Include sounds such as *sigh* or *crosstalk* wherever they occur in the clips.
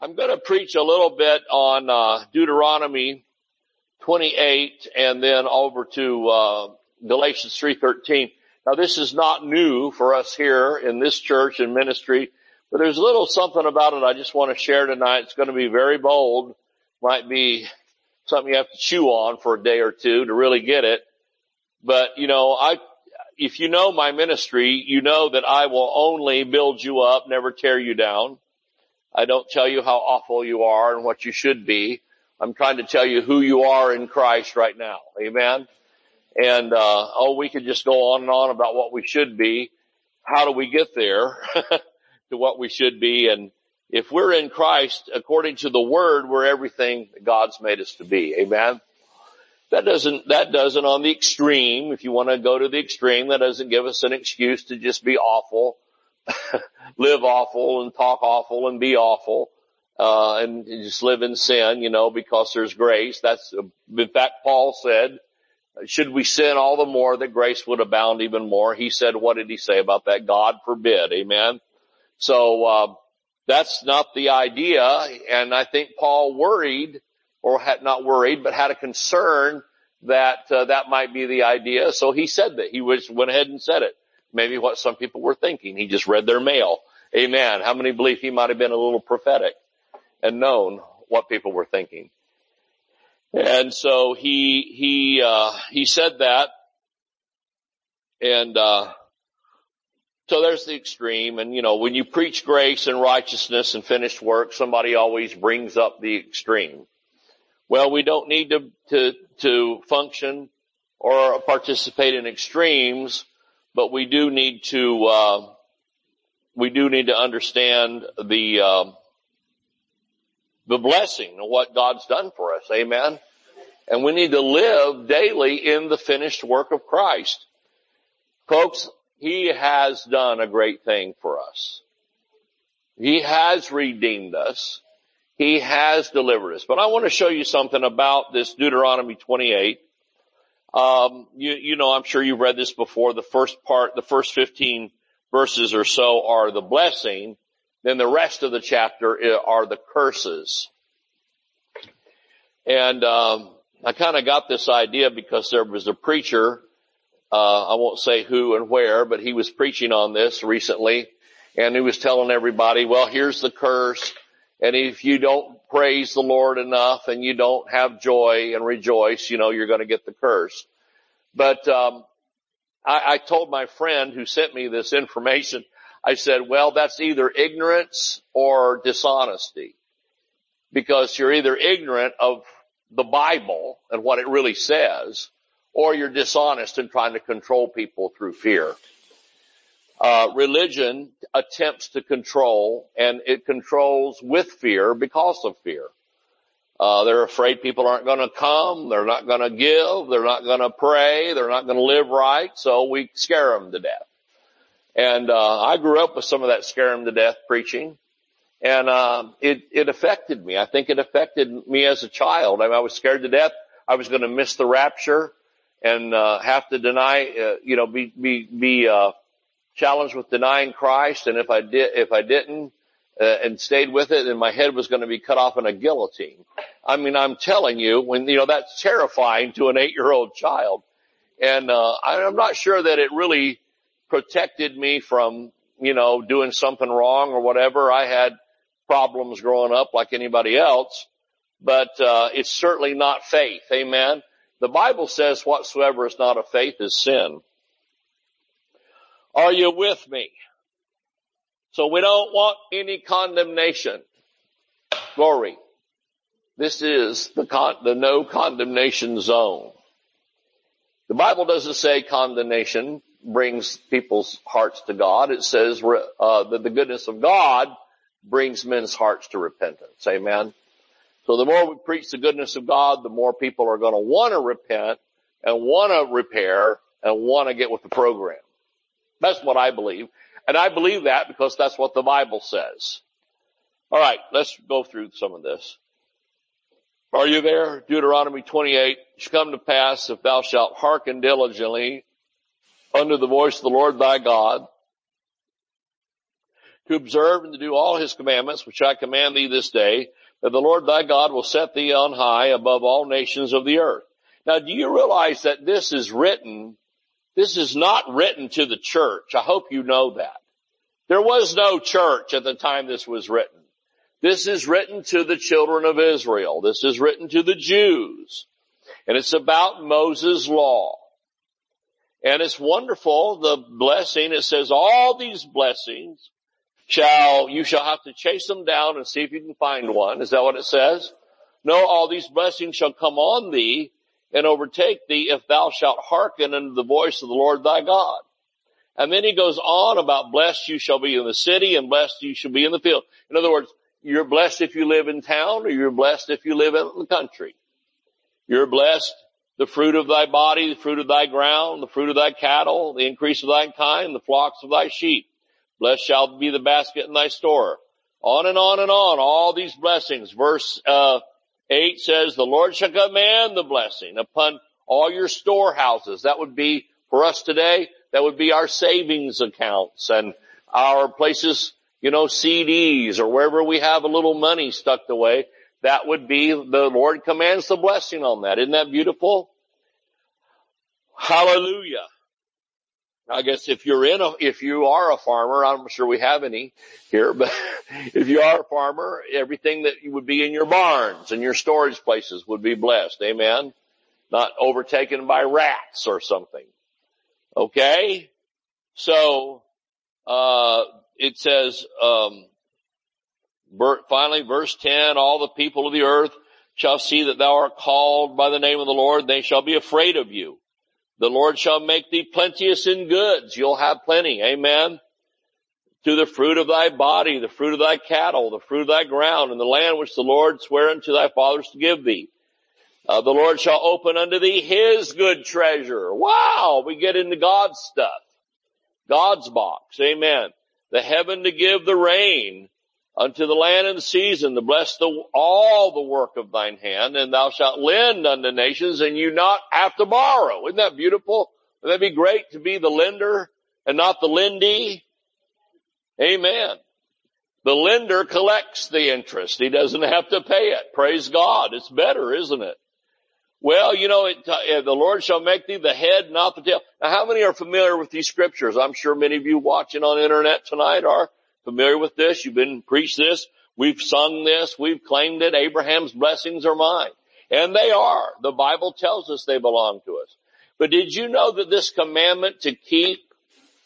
I'm going to preach a little bit on uh, Deuteronomy 28 and then over to uh, Galatians 3:13. Now this is not new for us here in this church and ministry, but there's a little something about it I just want to share tonight. It's going to be very bold. Might be something you have to chew on for a day or two to really get it. But you know, I if you know my ministry, you know that I will only build you up, never tear you down. I don't tell you how awful you are and what you should be. I'm trying to tell you who you are in Christ right now. Amen. And, uh, oh, we could just go on and on about what we should be. How do we get there *laughs* to what we should be? And if we're in Christ, according to the word, we're everything God's made us to be. Amen. That doesn't, that doesn't on the extreme, if you want to go to the extreme, that doesn't give us an excuse to just be awful *laughs* live awful and talk awful and be awful, uh, and just live in sin, you know, because there's grace. That's, in fact, Paul said, should we sin all the more that grace would abound even more? He said, what did he say about that? God forbid. Amen. So, uh, that's not the idea. And I think Paul worried or had not worried, but had a concern that uh, that might be the idea. So he said that he was went ahead and said it maybe what some people were thinking. He just read their mail. Amen. How many believe he might have been a little prophetic and known what people were thinking? And so he, he, uh, he said that. And, uh, so there's the extreme. And you know, when you preach grace and righteousness and finished work, somebody always brings up the extreme. Well, we don't need to, to, to function or participate in extremes but we do need to uh, we do need to understand the uh, the blessing of what God's done for us. Amen. And we need to live daily in the finished work of Christ. Folks, He has done a great thing for us. He has redeemed us. He has delivered us. But I want to show you something about this Deuteronomy 28 um, you, you know, I'm sure you've read this before. The first part, the first 15 verses or so are the blessing. Then the rest of the chapter are the curses. And um, I kind of got this idea because there was a preacher, uh, I won't say who and where, but he was preaching on this recently, and he was telling everybody, well, here's the curse, and if you don't praise the Lord enough and you don't have joy and rejoice, you know, you're going to get the curse. But, um, I, I told my friend who sent me this information, I said, well, that's either ignorance or dishonesty because you're either ignorant of the Bible and what it really says, or you're dishonest in trying to control people through fear. Uh, religion attempts to control and it controls with fear because of fear. Uh, they're afraid people aren't going to come. They're not going to give. They're not going to pray. They're not going to live right. So we scare them to death. And uh, I grew up with some of that scare them to death preaching, and uh, it it affected me. I think it affected me as a child. I, mean, I was scared to death. I was going to miss the rapture and uh, have to deny, uh, you know, be be be uh, challenged with denying Christ, and if I did, if I didn't, uh, and stayed with it, then my head was going to be cut off in a guillotine. I mean, I'm telling you, when you know that's terrifying to an eight-year-old child, and uh, I'm not sure that it really protected me from you know doing something wrong or whatever. I had problems growing up like anybody else, but uh, it's certainly not faith. Amen. The Bible says whatsoever is not of faith is sin. Are you with me? So we don't want any condemnation. Glory. This is the con- the no condemnation zone. The Bible doesn't say condemnation brings people's hearts to God. It says uh, that the goodness of God brings men's hearts to repentance. Amen. So the more we preach the goodness of God, the more people are going to want to repent and want to repair and want to get with the program. That's what I believe. And I believe that because that's what the Bible says. All right, let's go through some of this. Are you there? Deuteronomy 28, it shall come to pass if thou shalt hearken diligently unto the voice of the Lord thy God to observe and to do all his commandments, which I command thee this day, that the Lord thy God will set thee on high above all nations of the earth. Now do you realize that this is written, this is not written to the church. I hope you know that. There was no church at the time this was written. This is written to the children of Israel. This is written to the Jews. And it's about Moses' law. And it's wonderful, the blessing, it says all these blessings shall, you shall have to chase them down and see if you can find one. Is that what it says? No, all these blessings shall come on thee and overtake thee if thou shalt hearken unto the voice of the Lord thy God. And then he goes on about blessed you shall be in the city and blessed you shall be in the field. In other words, you're blessed if you live in town or you're blessed if you live in the country. You're blessed the fruit of thy body, the fruit of thy ground, the fruit of thy cattle, the increase of thy kind, the flocks of thy sheep. Blessed shall be the basket in thy store. On and on and on, all these blessings. Verse, uh, 8 says, the Lord shall command the blessing upon all your storehouses. That would be, for us today, that would be our savings accounts and our places, you know, CDs or wherever we have a little money stuck away. That would be, the Lord commands the blessing on that. Isn't that beautiful? Hallelujah. I guess if you're in a, if you are a farmer, I'm sure we have any here, but *laughs* if you are a farmer, everything that would be in your barns and your storage places would be blessed. Amen. Not overtaken by rats or something. Okay. So, uh, it says, um, finally verse 10, all the people of the earth shall see that thou art called by the name of the Lord. They shall be afraid of you. The Lord shall make thee plenteous in goods. You'll have plenty. Amen. To the fruit of thy body, the fruit of thy cattle, the fruit of thy ground, and the land which the Lord sware unto thy fathers to give thee. Uh, the Lord shall open unto thee his good treasure. Wow! We get into God's stuff. God's box. Amen. The heaven to give the rain unto the land and the season to bless the, all the work of thine hand, and thou shalt lend unto nations and you not have to borrow. Isn't that beautiful? Wouldn't that be great to be the lender and not the lendee? Amen. The lender collects the interest. He doesn't have to pay it. Praise God. It's better, isn't it? Well, you know, it, uh, the Lord shall make thee the head, not the tail. Now, how many are familiar with these scriptures? I'm sure many of you watching on internet tonight are familiar with this. You've been preached this. We've sung this. We've claimed it. Abraham's blessings are mine. And they are. The Bible tells us they belong to us. But did you know that this commandment to keep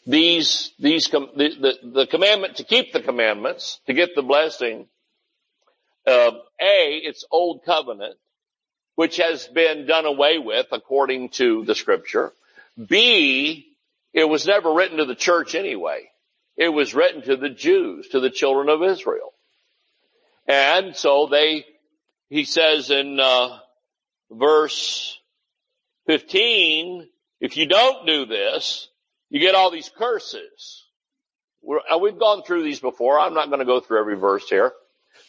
these, these, the, the, the commandment to keep the commandments, to get the blessing, uh, A, it's old covenant, which has been done away with according to the scripture. B, it was never written to the church anyway. It was written to the Jews, to the children of Israel. And so they, he says in uh, verse 15, if you don't do this, you get all these curses. We're, we've gone through these before. I'm not going to go through every verse here.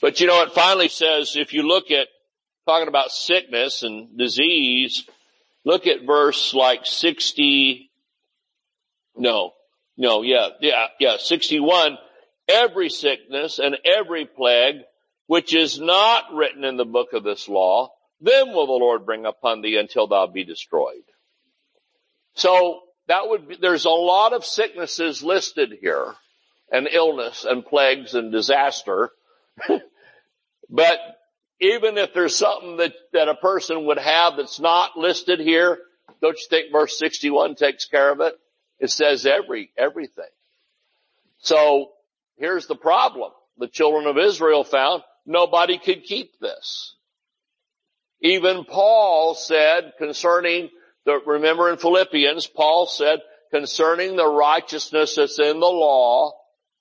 But you know, it finally says, if you look at talking about sickness and disease, look at verse like 60, no, no, yeah, yeah, yeah, 61. Every sickness and every plague which is not written in the book of this law, then will the Lord bring upon thee until thou be destroyed. So that would be, there's a lot of sicknesses listed here and illness and plagues and disaster. *laughs* but even if there's something that, that a person would have that's not listed here, don't you think verse 61 takes care of it? It says every, everything. So here's the problem. The children of Israel found nobody could keep this. Even Paul said concerning the, remember in Philippians, Paul said concerning the righteousness that's in the law,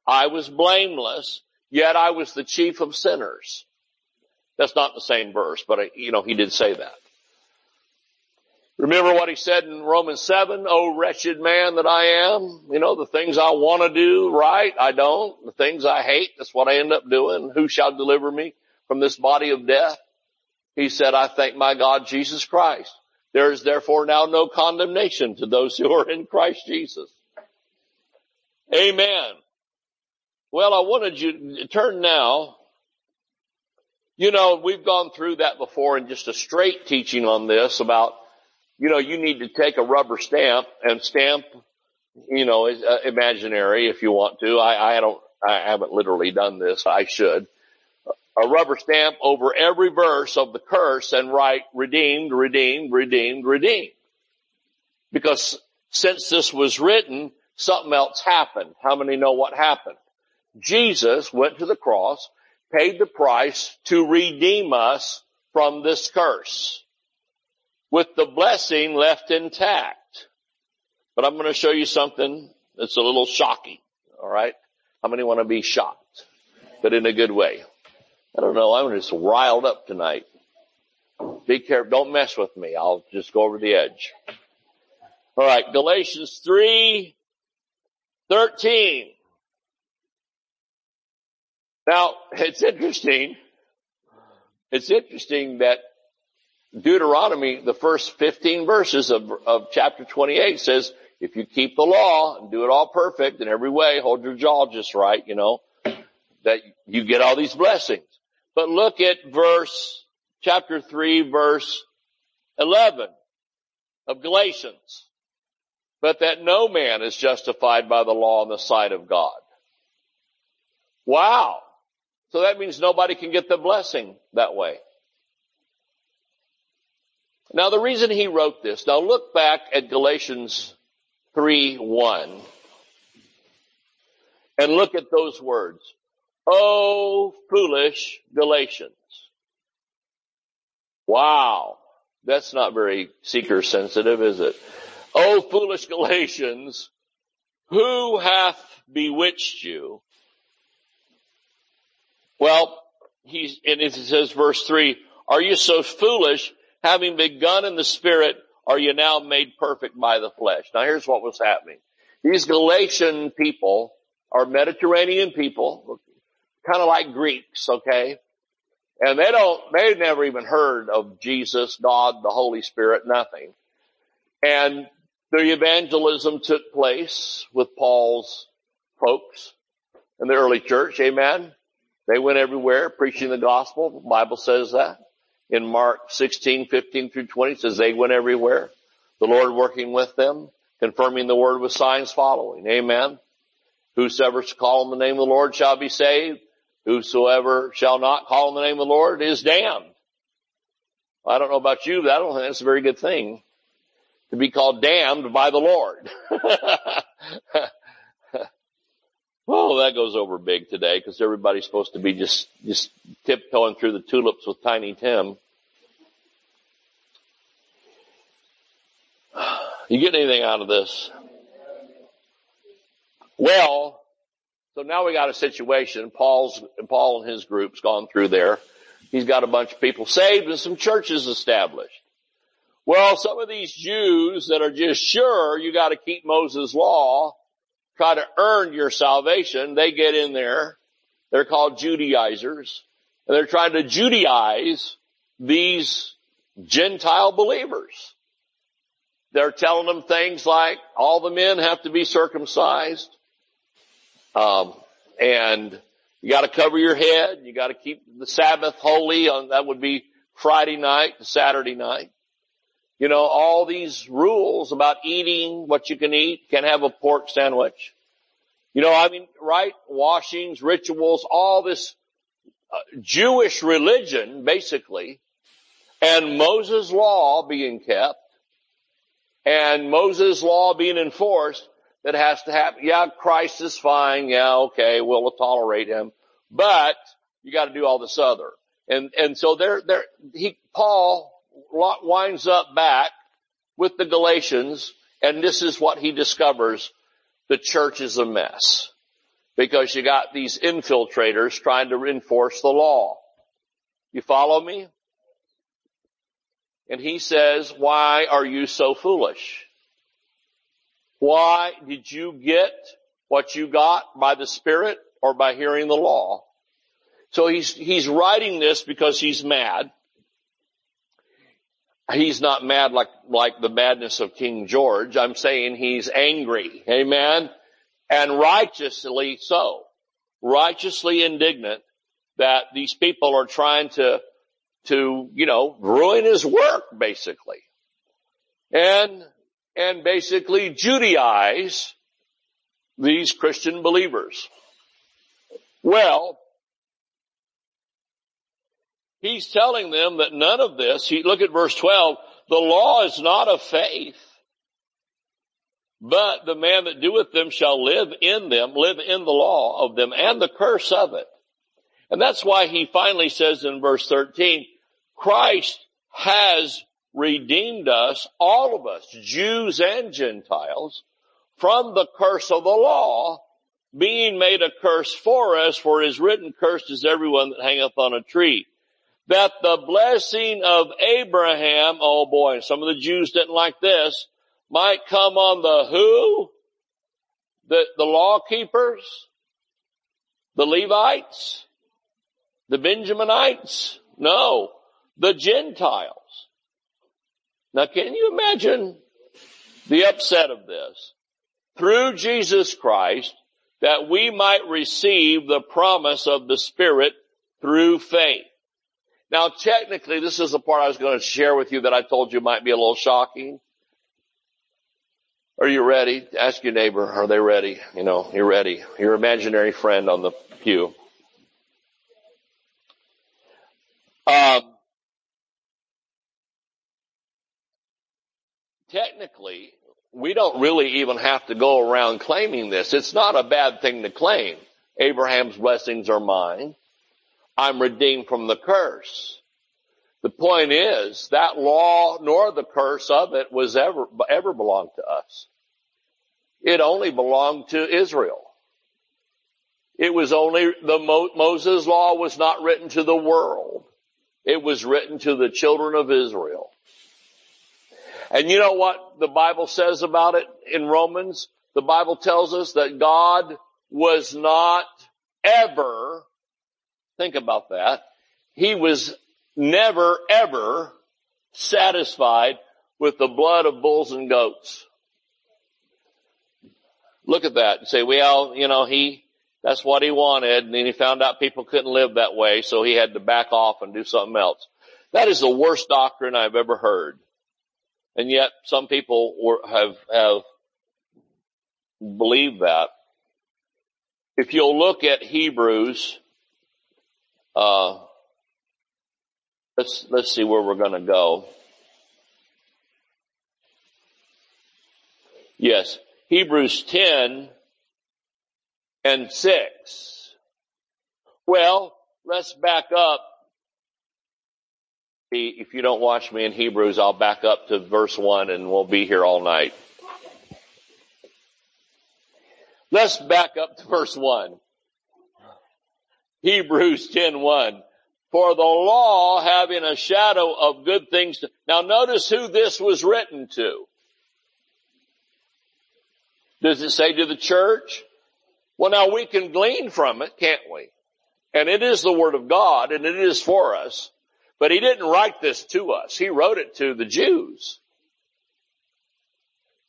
I was blameless, yet I was the chief of sinners. That's not the same verse, but you know, he did say that. Remember what he said in Romans 7, oh wretched man that I am. You know, the things I want to do right, I don't. The things I hate, that's what I end up doing. Who shall deliver me from this body of death? He said, I thank my God Jesus Christ. There is therefore now no condemnation to those who are in Christ Jesus. Amen. Well, I wanted you to turn now. You know, we've gone through that before in just a straight teaching on this about, you know, you need to take a rubber stamp and stamp, you know, uh, imaginary if you want to. I, I don't, I haven't literally done this. I should. A rubber stamp over every verse of the curse and write redeemed, redeemed, redeemed, redeemed. Because since this was written, something else happened. How many know what happened? Jesus went to the cross, paid the price to redeem us from this curse with the blessing left intact. But I'm going to show you something that's a little shocking. All right. How many want to be shocked? But in a good way. I don't know. I'm just riled up tonight. Be careful. Don't mess with me. I'll just go over the edge. All right. Galatians 3, 13. Now, it's interesting. It's interesting that Deuteronomy, the first 15 verses of, of chapter 28 says, if you keep the law and do it all perfect in every way, hold your jaw just right, you know, that you get all these blessings. But look at verse, chapter 3, verse 11 of Galatians. But that no man is justified by the law in the sight of God. Wow. So that means nobody can get the blessing that way. Now the reason he wrote this, now look back at Galatians 3, 1 and look at those words. Oh, foolish Galatians. Wow. That's not very seeker sensitive, is it? Oh, foolish Galatians, who hath bewitched you? Well, he's, and it says verse three, are you so foolish, having begun in the spirit, are you now made perfect by the flesh? Now here's what was happening. These Galatian people are Mediterranean people, kind of like Greeks, okay? And they don't, they've never even heard of Jesus, God, the Holy Spirit, nothing. And the evangelism took place with Paul's folks in the early church, amen? They went everywhere preaching the gospel. The Bible says that. In Mark 16, 15 through 20 says they went everywhere. The Lord working with them, confirming the word with signs following. Amen. Whosoever shall call on the name of the Lord shall be saved. Whosoever shall not call on the name of the Lord is damned. I don't know about you, but I don't think that's a very good thing to be called damned by the Lord. *laughs* oh, that goes over big today because everybody's supposed to be just, just tiptoeing through the tulips with Tiny Tim. You get anything out of this? Well, so now we got a situation. Paul's, Paul and his group's gone through there. He's got a bunch of people saved and some churches established. Well, some of these Jews that are just sure you got to keep Moses' law, try to earn your salvation, they get in there. They're called Judaizers. And they're trying to Judaize these Gentile believers. They're telling them things like all the men have to be circumcised. Um, and you got to cover your head. You got to keep the Sabbath holy. On that would be Friday night to Saturday night. You know, all these rules about eating what you can eat. Can't have a pork sandwich. You know, I mean, right? Washings, rituals, all this uh, Jewish religion, basically, and Moses' law being kept, and Moses' law being enforced, that has to happen. Yeah, Christ is fine. Yeah, okay, we'll, tolerate him. But you got to do all this other. And, and so there, there, he, Paul winds up back with the Galatians and this is what he discovers. The church is a mess because you got these infiltrators trying to enforce the law. You follow me? And he says, why are you so foolish? Why did you get what you got by the Spirit or by hearing the law? So he's, he's writing this because he's mad. He's not mad like, like the madness of King George. I'm saying he's angry. Amen. And righteously so. righteously indignant that these people are trying to, to, you know, ruin his work, basically. And, and basically Judaize these Christian believers. Well, he's telling them that none of this, he, look at verse 12, the law is not of faith, but the man that doeth them shall live in them, live in the law of them and the curse of it. And that's why he finally says in verse 13, Christ has redeemed us, all of us, Jews and Gentiles, from the curse of the law, being made a curse for us, for it is written, cursed is everyone that hangeth on a tree. That the blessing of Abraham, oh boy, some of the Jews didn't like this, might come on the who? The, the law keepers? The Levites? The Benjaminites? No. The Gentiles. Now can you imagine the upset of this? through Jesus Christ that we might receive the promise of the Spirit through faith. Now technically this is the part I was going to share with you that I told you might be a little shocking. Are you ready? Ask your neighbor, are they ready? You know, you're ready. Your imaginary friend on the pew. Um, technically, we don't really even have to go around claiming this. It's not a bad thing to claim. Abraham's blessings are mine. I'm redeemed from the curse. The point is that law nor the curse of it was ever, ever belonged to us. It only belonged to Israel. It was only the Mo- Moses law was not written to the world. It was written to the children of Israel. And you know what the Bible says about it in Romans? The Bible tells us that God was not ever, think about that, He was never ever satisfied with the blood of bulls and goats. Look at that and say, well, you know, he, that's what he wanted and then he found out people couldn't live that way so he had to back off and do something else. That is the worst doctrine I've ever heard. And yet some people were, have, have believed that. If you'll look at Hebrews, uh, let's, let's see where we're going to go. Yes, Hebrews 10 and 6. Well, let's back up if you don't watch me in Hebrews, I'll back up to verse 1 and we'll be here all night. Let's back up to verse 1. Hebrews 10:1. For the law having a shadow of good things to, now notice who this was written to. Does it say to the church? Well now we can glean from it, can't we? And it is the word of God and it is for us. But he didn't write this to us. He wrote it to the Jews.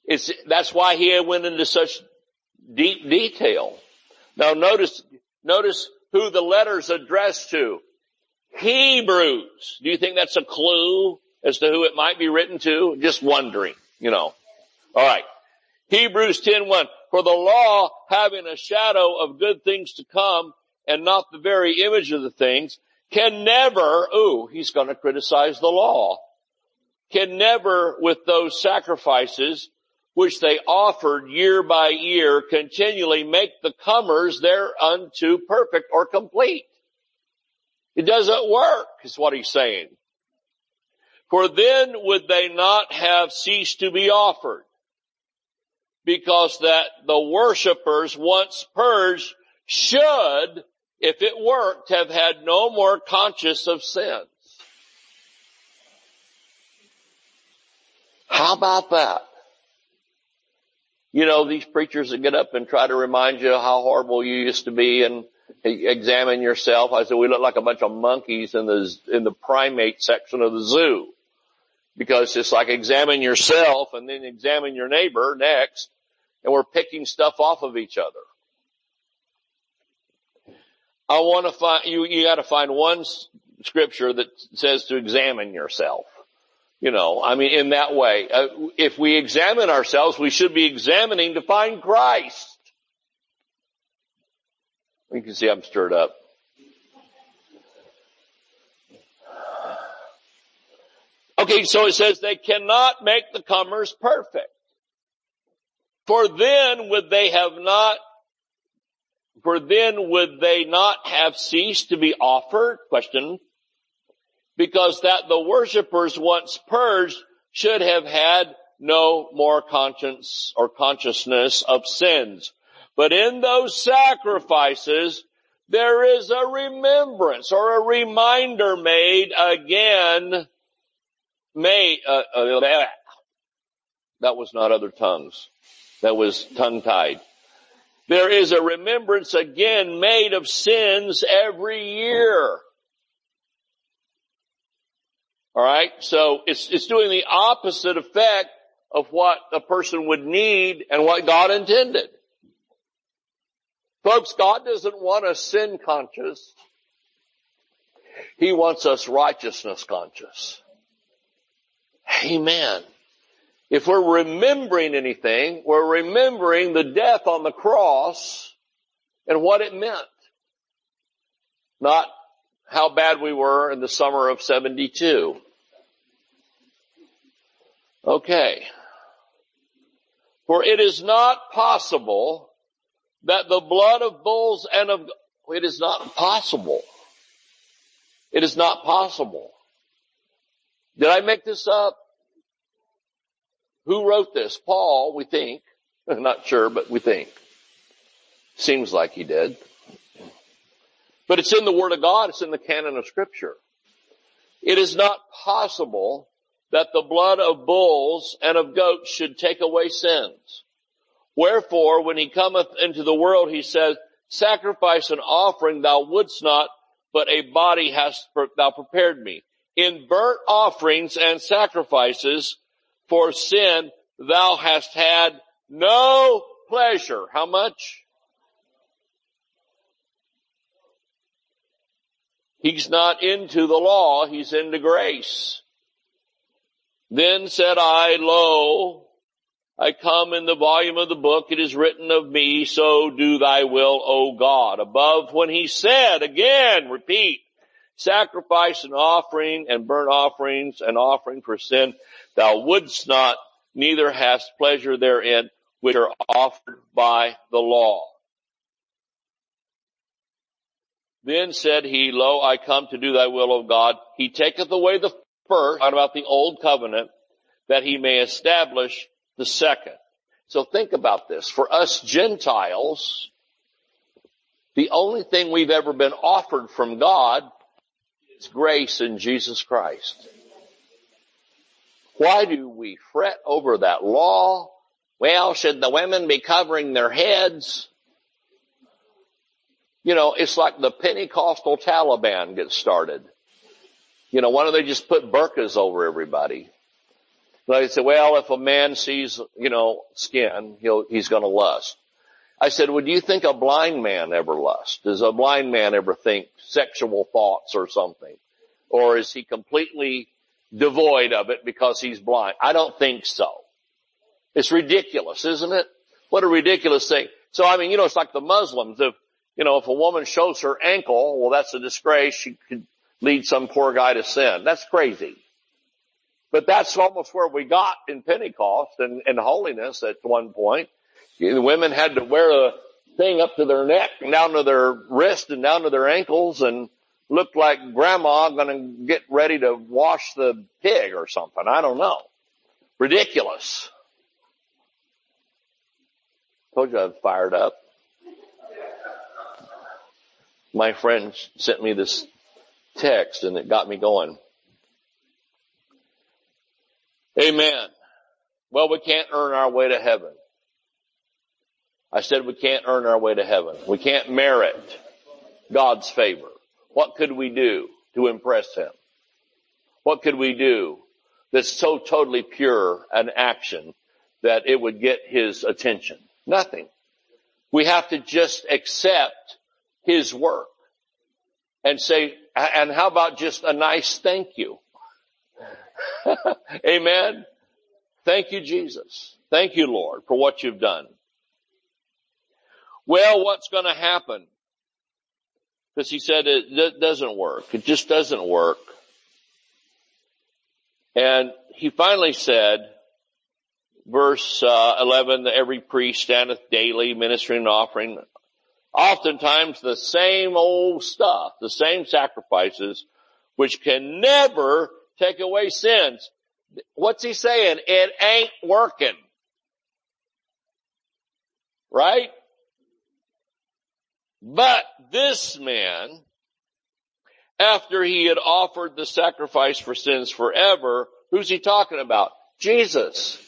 It's, that's why he went into such deep detail. Now notice, notice who the letter's addressed to. Hebrews. Do you think that's a clue as to who it might be written to? Just wondering, you know. Alright. Hebrews 10.1. For the law having a shadow of good things to come and not the very image of the things can never, ooh, he's going to criticize the law, can never with those sacrifices which they offered year by year continually make the comers thereunto perfect or complete. It doesn't work is what he's saying. For then would they not have ceased to be offered because that the worshippers once purged should if it worked, have had no more conscious of sins. How about that? You know, these preachers that get up and try to remind you how horrible you used to be and examine yourself. I said, we look like a bunch of monkeys in the, in the primate section of the zoo. Because it's like examine yourself and then examine your neighbor next and we're picking stuff off of each other. I want to find, you, you gotta find one scripture that says to examine yourself. You know, I mean, in that way, uh, if we examine ourselves, we should be examining to find Christ. You can see I'm stirred up. Okay, so it says they cannot make the comers perfect. For then would they have not, for then would they not have ceased to be offered? Question. Because that the worshippers once purged should have had no more conscience or consciousness of sins. But in those sacrifices, there is a remembrance or a reminder made again, made, uh, uh, that was not other tongues. That was tongue tied. There is a remembrance again made of sins every year. Alright, so it's, it's doing the opposite effect of what a person would need and what God intended. Folks, God doesn't want us sin conscious. He wants us righteousness conscious. Amen. If we're remembering anything, we're remembering the death on the cross and what it meant. Not how bad we were in the summer of 72. Okay. For it is not possible that the blood of bulls and of, it is not possible. It is not possible. Did I make this up? Who wrote this? Paul, we think. *laughs* Not sure, but we think. Seems like he did. But it's in the Word of God. It's in the canon of Scripture. It is not possible that the blood of bulls and of goats should take away sins. Wherefore, when he cometh into the world, he says, sacrifice and offering thou wouldst not, but a body hast thou prepared me. In burnt offerings and sacrifices for sin thou hast had no pleasure. How much? He's not into the law, he's into grace. Then said I, lo, I come in the volume of the book, it is written of me, so do thy will, O God. Above when he said, again, repeat, sacrifice and offering and burnt offerings and offering for sin, thou wouldst not, neither hast pleasure therein, which are offered by the law. Then said he, Lo, I come to do thy will, O God. He taketh away the first, talking about the old covenant, that he may establish the second. So think about this. For us Gentiles, the only thing we've ever been offered from God is grace in Jesus Christ. Why do we fret over that law? Well, should the women be covering their heads? You know, it's like the Pentecostal Taliban gets started. You know, why don't they just put burqas over everybody? They say, well, if a man sees, you know, skin, he'll, he's gonna lust. I said, would you think a blind man ever lust? Does a blind man ever think sexual thoughts or something? Or is he completely devoid of it because he's blind? I don't think so. It's ridiculous, isn't it? What a ridiculous thing. So I mean, you know, it's like the Muslims. If, you know, if a woman shows her ankle, well, that's a disgrace. She could lead some poor guy to sin. That's crazy. But that's almost where we got in Pentecost and, and holiness at one point. The women had to wear a thing up to their neck and down to their wrist and down to their ankles and looked like grandma gonna get ready to wash the pig or something. I don't know. Ridiculous. Told you I was fired up. My friend sent me this text and it got me going. Amen. Well, we can't earn our way to heaven. I said we can't earn our way to heaven. We can't merit God's favor. What could we do to impress Him? What could we do that's so totally pure an action that it would get His attention? Nothing. We have to just accept His work. and say, and how about just a nice thank you? *laughs* Amen. Thank you, Jesus. Thank you, Lord, for what you've done. Well, what's going to happen? Because he said it doesn't work. It just doesn't work. And he finally said, verse uh, 11, every priest standeth daily ministering and offering. Oftentimes the same old stuff, the same sacrifices, which can never take away sins. What's he saying? It ain't working. Right? But this man, after he had offered the sacrifice for sins forever, who's he talking about? Jesus.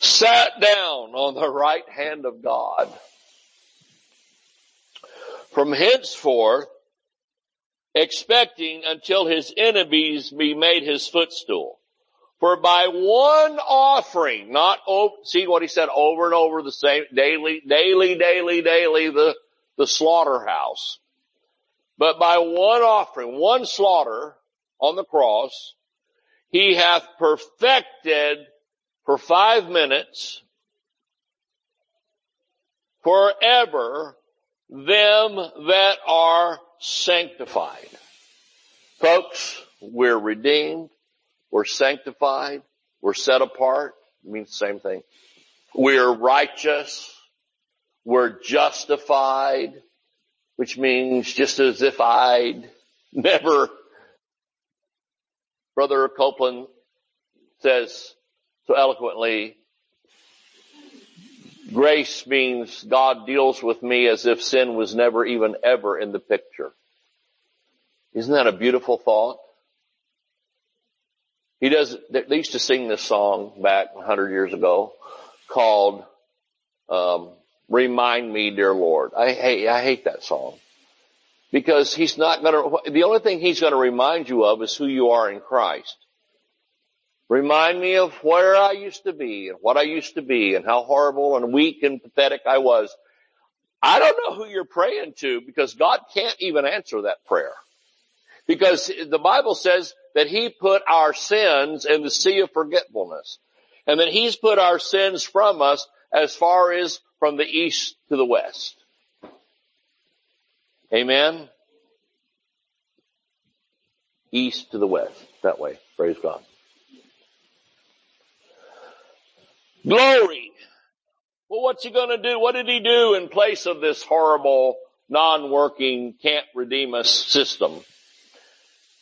Sat down on the right hand of God. From henceforth, expecting until his enemies be made his footstool. For by one offering, not over, see what he said over and over the same, daily, daily, daily, daily, the, the slaughterhouse. But by one offering, one slaughter on the cross, he hath perfected for five minutes forever them that are sanctified. Folks, we're redeemed, we're sanctified, we're set apart, it means the same thing. We're righteous, we're justified, which means just as if I'd *laughs* never, Brother Copeland says so eloquently, Grace means God deals with me as if sin was never even ever in the picture. Isn't that a beautiful thought? He does, they used to sing this song back 100 years ago called, um, Remind Me, Dear Lord. I hate, I hate that song. Because he's not gonna, the only thing he's gonna remind you of is who you are in Christ. Remind me of where I used to be and what I used to be and how horrible and weak and pathetic I was. I don't know who you're praying to because God can't even answer that prayer. Because the Bible says that He put our sins in the sea of forgetfulness and that He's put our sins from us as far as from the east to the west. Amen? East to the west. That way. Praise God. Glory. Well, what's he gonna do? What did he do in place of this horrible, non-working, can't redeem us system?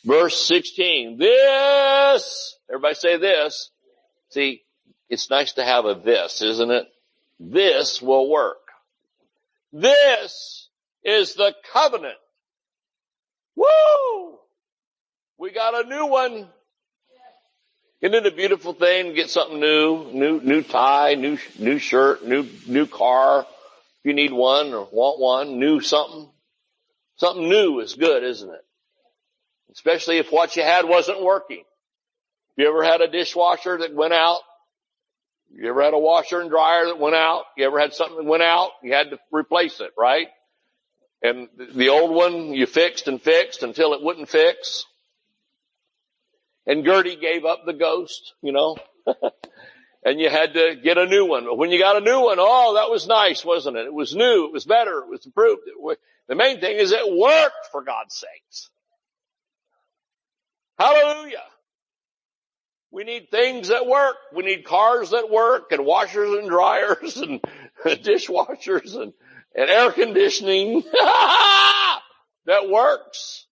Verse 16. This, everybody say this. See, it's nice to have a this, isn't it? This will work. This is the covenant. Woo! We got a new one. Isn't it a beautiful thing get something new, new, new tie, new, new shirt, new, new car? If you need one or want one, new something. Something new is good, isn't it? Especially if what you had wasn't working. You ever had a dishwasher that went out? You ever had a washer and dryer that went out? You ever had something that went out? You had to replace it, right? And the old one you fixed and fixed until it wouldn't fix. And Gertie gave up the ghost, you know. *laughs* and you had to get a new one. But when you got a new one, oh, that was nice, wasn't it? It was new, it was better, it was improved. It the main thing is it worked for God's sakes. Hallelujah. We need things that work. We need cars that work and washers and dryers and *laughs* dishwashers and, and air conditioning *laughs* that works.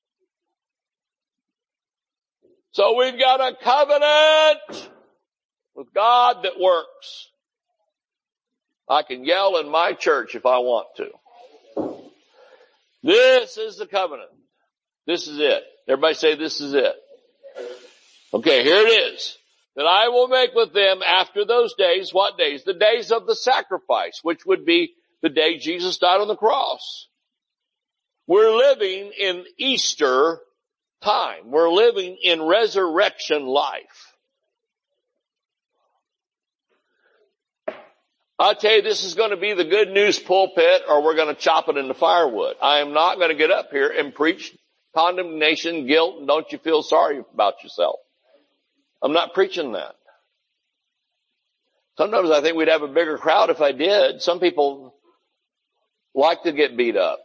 So we've got a covenant with God that works. I can yell in my church if I want to. This is the covenant. This is it. Everybody say this is it. Okay, here it is. That I will make with them after those days, what days? The days of the sacrifice, which would be the day Jesus died on the cross. We're living in Easter time. We're living in resurrection life. I tell you, this is going to be the good news pulpit or we're going to chop it into firewood. I am not going to get up here and preach condemnation, guilt, and don't you feel sorry about yourself. I'm not preaching that. Sometimes I think we'd have a bigger crowd if I did. Some people like to get beat up.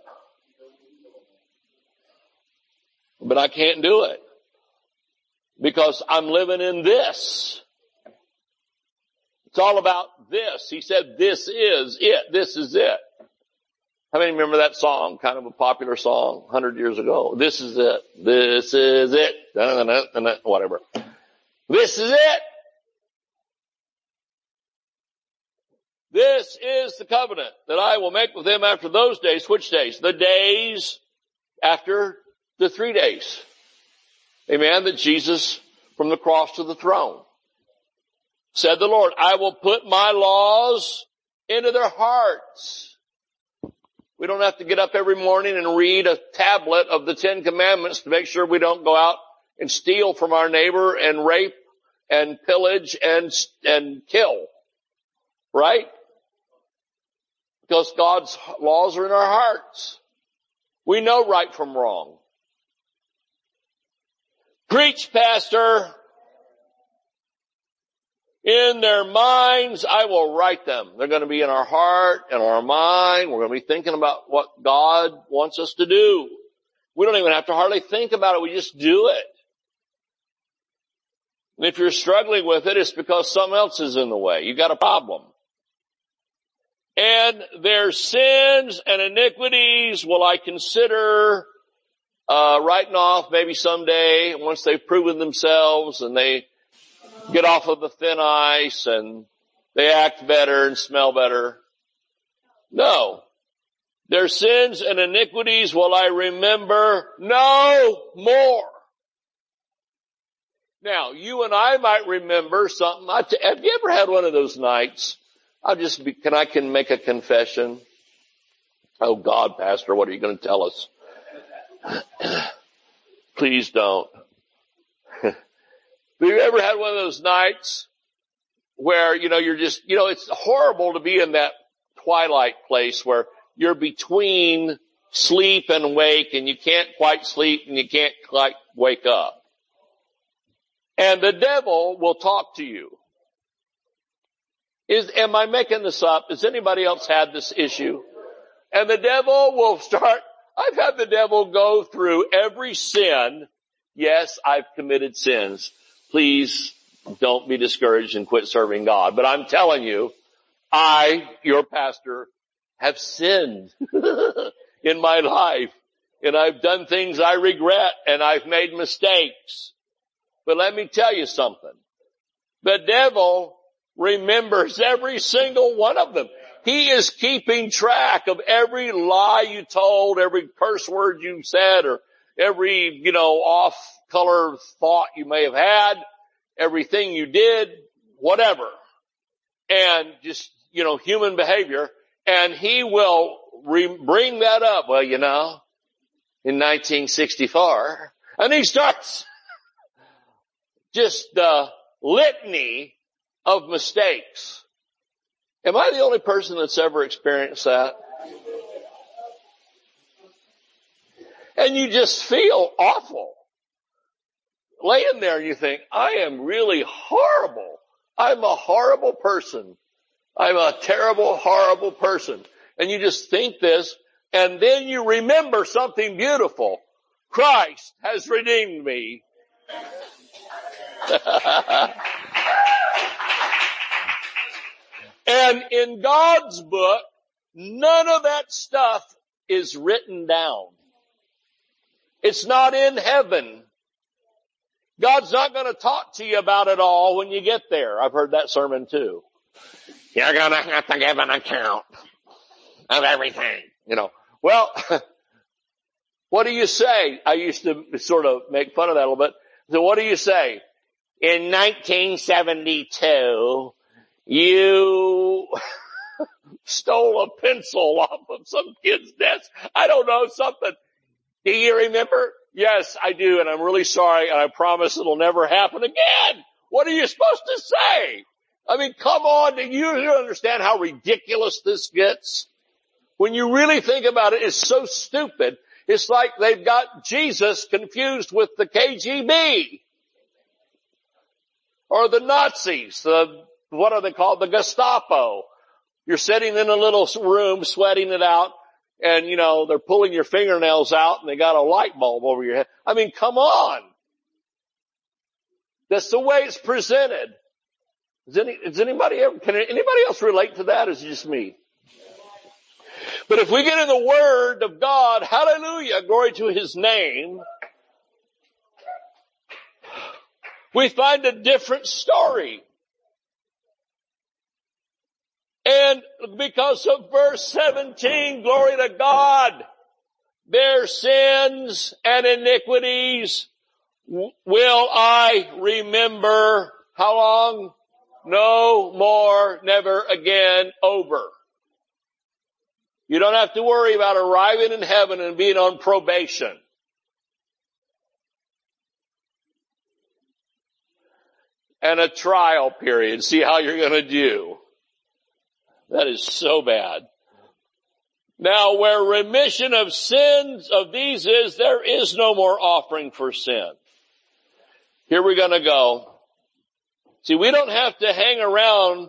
But I can't do it. Because I'm living in this. It's all about this. He said, this is it. This is it. How many remember that song? Kind of a popular song, hundred years ago. This is it. This is it. Whatever. This is it. This is the covenant that I will make with them after those days. Which days? The days after the three days. Amen. That Jesus from the cross to the throne. Said the Lord, I will put my laws into their hearts. We don't have to get up every morning and read a tablet of the Ten Commandments to make sure we don't go out and steal from our neighbor and rape and pillage and, and kill. Right? Because God's laws are in our hearts. We know right from wrong. Preach, pastor. In their minds, I will write them. They're going to be in our heart and our mind. We're going to be thinking about what God wants us to do. We don't even have to hardly think about it. We just do it. And if you're struggling with it, it's because something else is in the way. You got a problem. And their sins and iniquities will I consider uh, writing off maybe someday once they've proven themselves and they get off of the thin ice and they act better and smell better. No. Their sins and iniquities will I remember no more. Now, you and I might remember something. Have you ever had one of those nights? I'll just be, can I can make a confession? Oh God, Pastor, what are you going to tell us? *clears throat* Please don't. *laughs* Have you ever had one of those nights where, you know, you're just, you know, it's horrible to be in that twilight place where you're between sleep and wake and you can't quite sleep and you can't quite wake up. And the devil will talk to you. Is, am I making this up? Has anybody else had this issue? And the devil will start, I've had the devil go through every sin. Yes, I've committed sins please don't be discouraged and quit serving God. But I'm telling you, I, your pastor, have sinned *laughs* in my life and I've done things I regret and I've made mistakes. But let me tell you something. The devil remembers every single one of them. He is keeping track of every lie you told, every curse word you said, or every, you know, off color thought you may have had, everything you did, whatever. And just, you know, human behavior. And he will re- bring that up. Well, you know, in 1964. And he starts just the litany of mistakes. Am I the only person that's ever experienced that? And you just feel awful laying there and you think, I am really horrible. I'm a horrible person. I'm a terrible, horrible person. And you just think this and then you remember something beautiful. Christ has redeemed me. *laughs* and in God's book, none of that stuff is written down. It's not in heaven. God's not going to talk to you about it all when you get there. I've heard that sermon too. You're going to have to give an account of everything, you know. Well, *laughs* what do you say? I used to sort of make fun of that a little bit. So what do you say? In 1972, you *laughs* stole a pencil off of some kid's desk. I don't know, something. Do you remember? Yes, I do, and I'm really sorry, and I promise it'll never happen again. What are you supposed to say? I mean, come on, do you understand how ridiculous this gets? When you really think about it, it's so stupid. It's like they've got Jesus confused with the KGB. Or the Nazis, the, what are they called? The Gestapo. You're sitting in a little room sweating it out and you know, they're pulling your fingernails out and they got a light bulb over your head. I mean, come on. That's the way it's presented. Does, any, does anybody ever, can anybody else relate to that? Is it just me? But if we get in the Word of God, hallelujah, glory to His name, we find a different story. And because of verse 17, glory to God, their sins and iniquities will I remember how long? No more, never again, over. You don't have to worry about arriving in heaven and being on probation. And a trial period. See how you're going to do. That is so bad. Now where remission of sins of these is, there is no more offering for sin. Here we're gonna go. See, we don't have to hang around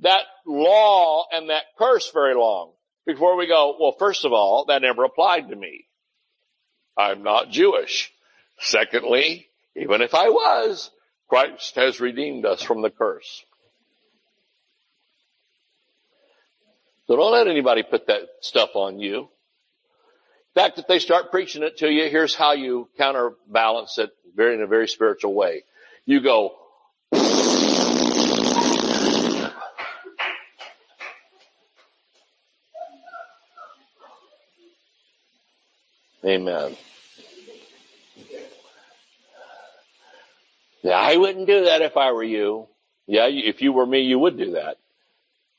that law and that curse very long before we go, well, first of all, that never applied to me. I'm not Jewish. Secondly, even if I was, Christ has redeemed us from the curse. So don't let anybody put that stuff on you. In fact, if they start preaching it to you, here's how you counterbalance it very, in a very spiritual way. You go, Amen. I wouldn't do that if I were you. Yeah, if you were me, you would do that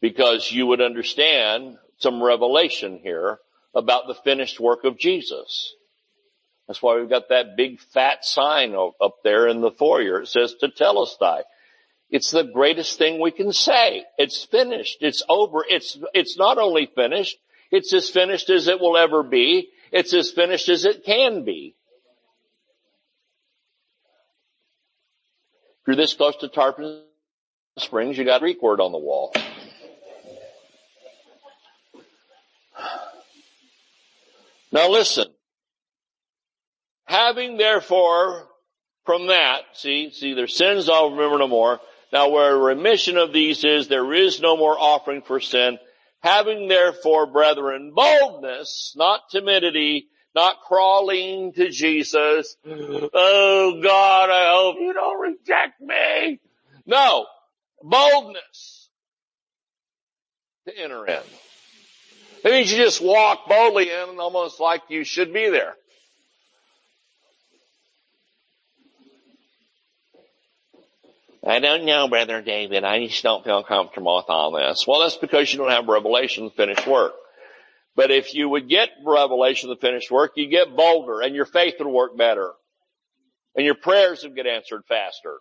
because you would understand some revelation here about the finished work of Jesus. That's why we've got that big fat sign up there in the foyer. It says tetelestai. It's the greatest thing we can say. It's finished. It's over. It's, it's not only finished, it's as finished as it will ever be. It's as finished as it can be. You're this close to Tarpon Springs, you got a Greek word on the wall. Now listen. Having therefore from that, see, see, their sins I'll remember no more. Now where remission of these is, there is no more offering for sin. Having therefore, brethren, boldness, not timidity, not crawling to Jesus. Oh God, I hope you don't reject me. No, boldness to enter in. It means you just walk boldly in almost like you should be there. I don't know, Brother David. I just don't feel comfortable with all this. Well, that's because you don't have revelation finished work. But if you would get revelation of the finished work, you get bolder and your faith would work better. And your prayers would get answered faster.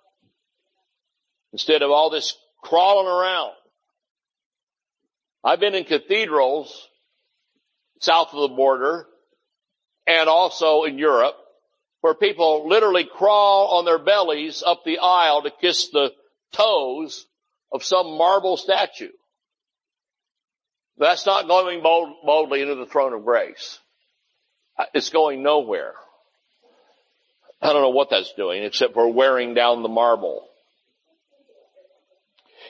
Instead of all this crawling around. I've been in cathedrals south of the border and also in Europe where people literally crawl on their bellies up the aisle to kiss the toes of some marble statue. That's not going bold, boldly into the throne of grace. It's going nowhere. I don't know what that's doing except for wearing down the marble.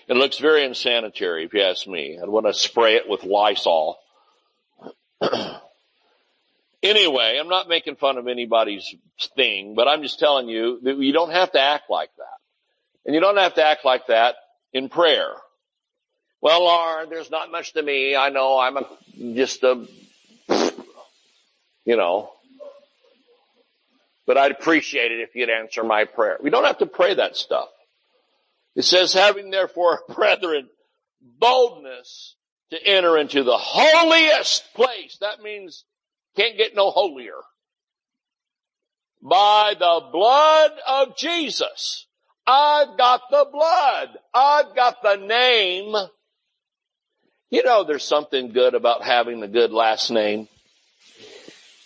It looks very insanitary if you ask me. I'd want to spray it with Lysol. *clears throat* anyway, I'm not making fun of anybody's thing, but I'm just telling you that you don't have to act like that. And you don't have to act like that in prayer. Well, Lord, there's not much to me. I know I'm a, just a, you know, but I'd appreciate it if you'd answer my prayer. We don't have to pray that stuff. It says, having therefore, *laughs* brethren, boldness to enter into the holiest place. That means can't get no holier. By the blood of Jesus. I've got the blood. I've got the name. You know, there's something good about having a good last name.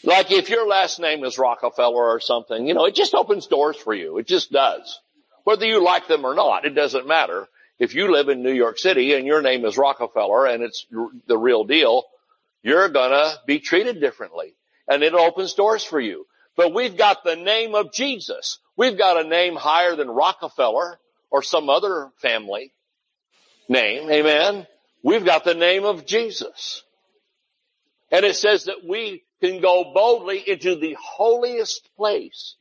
Like if your last name is Rockefeller or something, you know, it just opens doors for you. It just does. Whether you like them or not, it doesn't matter. If you live in New York City and your name is Rockefeller and it's the real deal, you're gonna be treated differently. And it opens doors for you. But we've got the name of Jesus. We've got a name higher than Rockefeller or some other family name. Amen. We've got the name of Jesus. And it says that we can go boldly into the holiest place.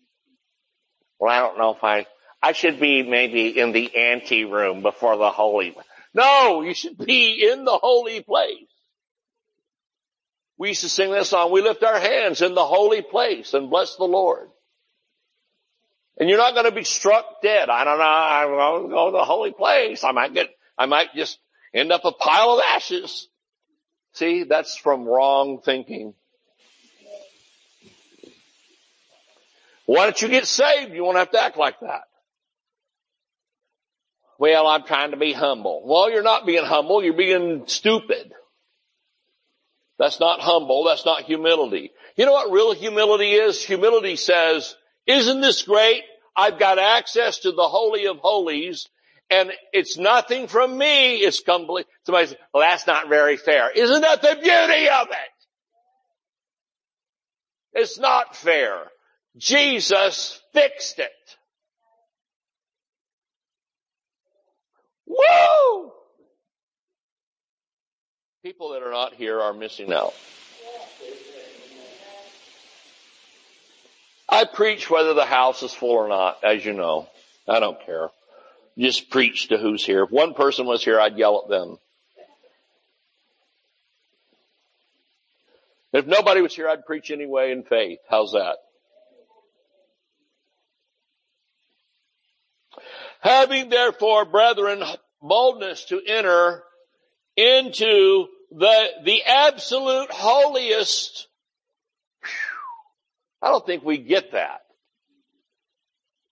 Well, I don't know if I, I should be maybe in the ante room before the holy. No, you should be in the holy place. We used to sing this song, we lift our hands in the holy place and bless the Lord. And you're not going to be struck dead. I don't know, I'm going to go to the holy place. I might get, I might just end up a pile of ashes. See, that's from wrong thinking. Why don't you get saved? You won't have to act like that. Well, I'm trying to be humble. Well, you're not being humble. You're being stupid. That's not humble. That's not humility. You know what real humility is? Humility says, isn't this great? I've got access to the Holy of Holies and it's nothing from me. It's complete. Somebody says, well, that's not very fair. Isn't that the beauty of it? It's not fair. Jesus fixed it. Woo! People that are not here are missing out. I preach whether the house is full or not, as you know. I don't care. Just preach to who's here. If one person was here, I'd yell at them. If nobody was here, I'd preach anyway in faith. How's that? Having therefore, brethren, boldness to enter into the, the absolute holiest. I don't think we get that.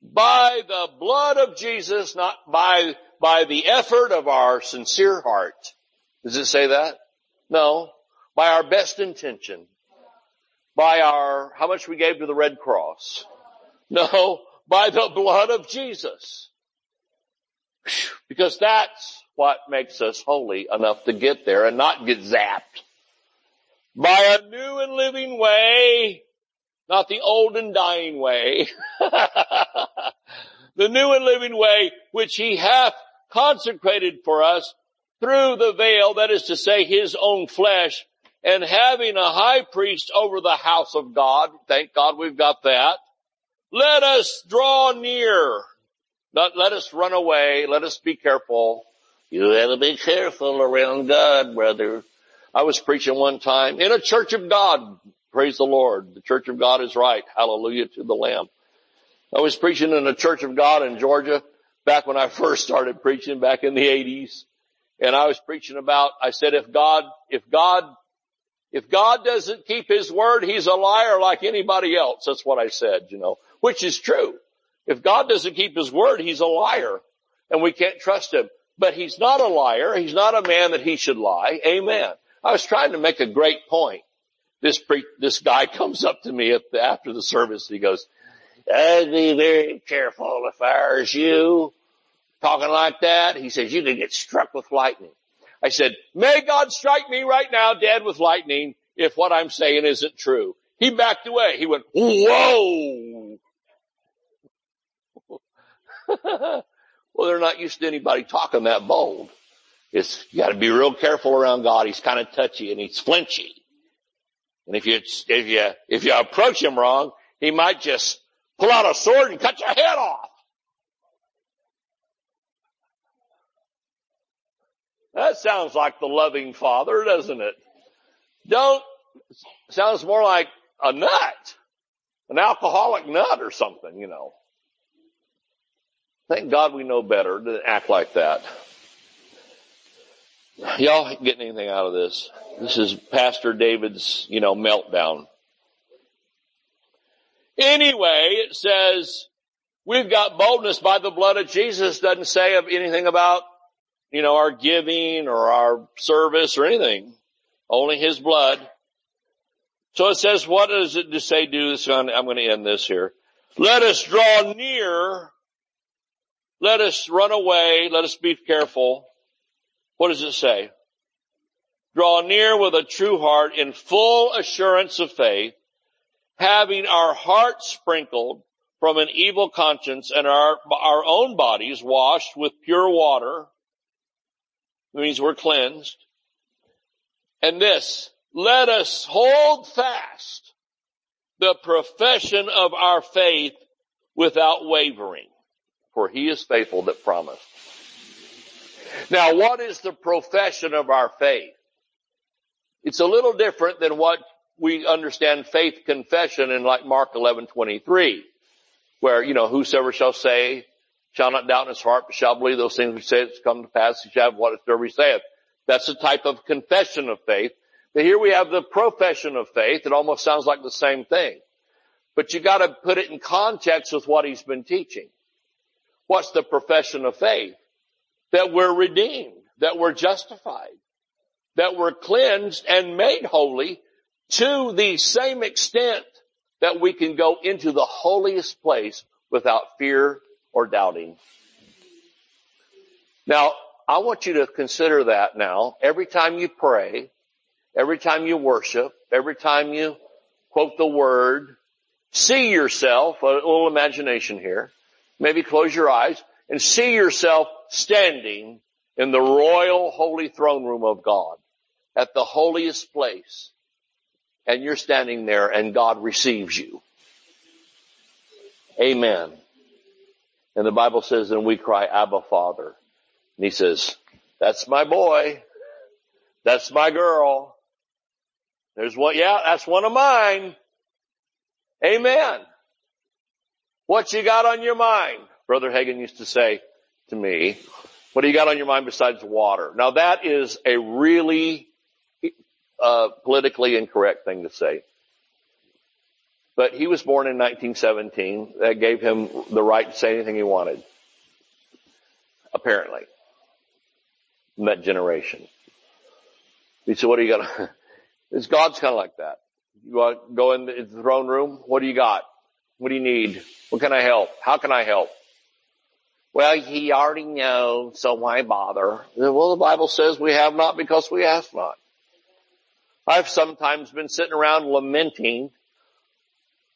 By the blood of Jesus, not by, by the effort of our sincere heart. Does it say that? No. By our best intention. By our, how much we gave to the Red Cross. No. By the blood of Jesus. Because that's what makes us holy enough to get there and not get zapped. By a new and living way, not the old and dying way. *laughs* the new and living way which he hath consecrated for us through the veil, that is to say his own flesh, and having a high priest over the house of God, thank God we've got that, let us draw near not let us run away. Let us be careful. You to be careful around God, brother. I was preaching one time in a church of God. Praise the Lord. The church of God is right. Hallelujah to the Lamb. I was preaching in a church of God in Georgia back when I first started preaching back in the 80s. And I was preaching about, I said, if God, if God, if God doesn't keep his word, he's a liar like anybody else. That's what I said, you know, which is true. If God doesn't keep his word, he's a liar and we can't trust him. But he's not a liar. He's not a man that he should lie. Amen. I was trying to make a great point. This pre- this guy *laughs* comes up to me the, after the service. He goes, I'd be very careful if I was you talking like that. He says, you could get struck with lightning. I said, may God strike me right now dead with lightning if what I'm saying isn't true. He backed away. He went, whoa. *laughs* well, they're not used to anybody talking that bold. It's, you gotta be real careful around God. He's kind of touchy and he's flinchy. And if you, if you, if you approach him wrong, he might just pull out a sword and cut your head off. That sounds like the loving father, doesn't it? Don't, sounds more like a nut, an alcoholic nut or something, you know. Thank God we know better to act like that. Y'all getting anything out of this? This is Pastor David's, you know, meltdown. Anyway, it says, We've got boldness by the blood of Jesus doesn't say of anything about, you know, our giving or our service or anything. Only his blood. So it says, what does it to say do this? I'm going to end this here. Let us draw near. Let us run away. Let us be careful. What does it say? Draw near with a true heart in full assurance of faith, having our hearts sprinkled from an evil conscience and our, our own bodies washed with pure water. It means we're cleansed. And this, let us hold fast the profession of our faith without wavering, for he is faithful that promised. Now what is the profession of our faith? It's a little different than what we understand faith confession in like Mark 11, 23 where, you know, whosoever shall say, shall not doubt in his heart, but shall believe those things which say come to pass, he shall have whatsoever he saith. That's a type of confession of faith. But here we have the profession of faith. It almost sounds like the same thing. But you gotta put it in context with what he's been teaching. What's the profession of faith? That we're redeemed, that we're justified, that we're cleansed and made holy to the same extent that we can go into the holiest place without fear or doubting. Now, I want you to consider that now. Every time you pray, every time you worship, every time you quote the word, see yourself, a little imagination here, maybe close your eyes and see yourself standing in the royal holy throne room of God at the holiest place and you're standing there and God receives you. Amen. And the Bible says, and we cry, Abba Father. And he says, that's my boy. That's my girl. There's one, yeah, that's one of mine. Amen. What you got on your mind? Brother Hagin used to say to me, what do you got on your mind besides water? Now that is a really uh, politically incorrect thing to say. But he was born in 1917. That gave him the right to say anything he wanted. Apparently. In that generation. He said, what do you got? *laughs* It's God's kind of like that. You want to go in the throne room? What do you got? What do you need? What can I help? How can I help? Well, he already knows, so why bother? Well, the Bible says we have not because we ask not. I've sometimes been sitting around lamenting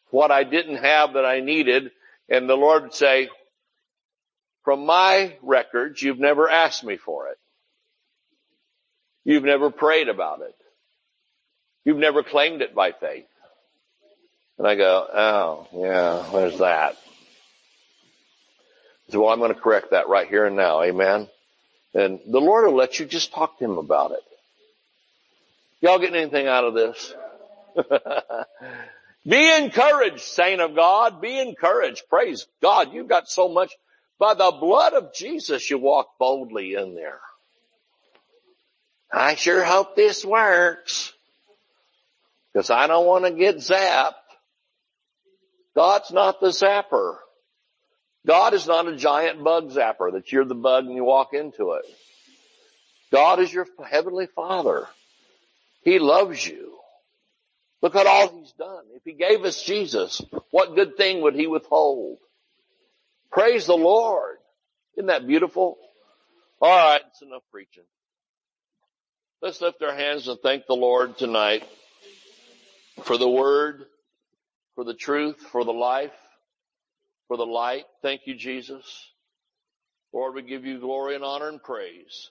what I didn't have that I needed and the Lord would say, from my records, you've never asked me for it. You've never prayed about it. You've never claimed it by faith. And I go, oh, yeah, there's that. So well, I'm going to correct that right here and now. Amen. And the Lord will let you just talk to Him about it. Y'all getting anything out of this? *laughs* Be encouraged, saint of God. Be encouraged. Praise God. You've got so much. By the blood of Jesus, you walk boldly in there. I sure hope this works. Cause I don't want to get zapped. God's not the zapper. God is not a giant bug zapper that you're the bug and you walk into it. God is your heavenly father. He loves you. Look at all he's done. If he gave us Jesus, what good thing would he withhold? Praise the Lord. Isn't that beautiful? All right, it's enough preaching. Let's lift our hands and thank the Lord tonight for the word, for the truth, for the life, for the light. Thank you, Jesus. Lord, we give you glory and honor and praise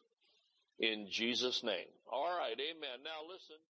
in Jesus' name. All right. Amen. Now listen.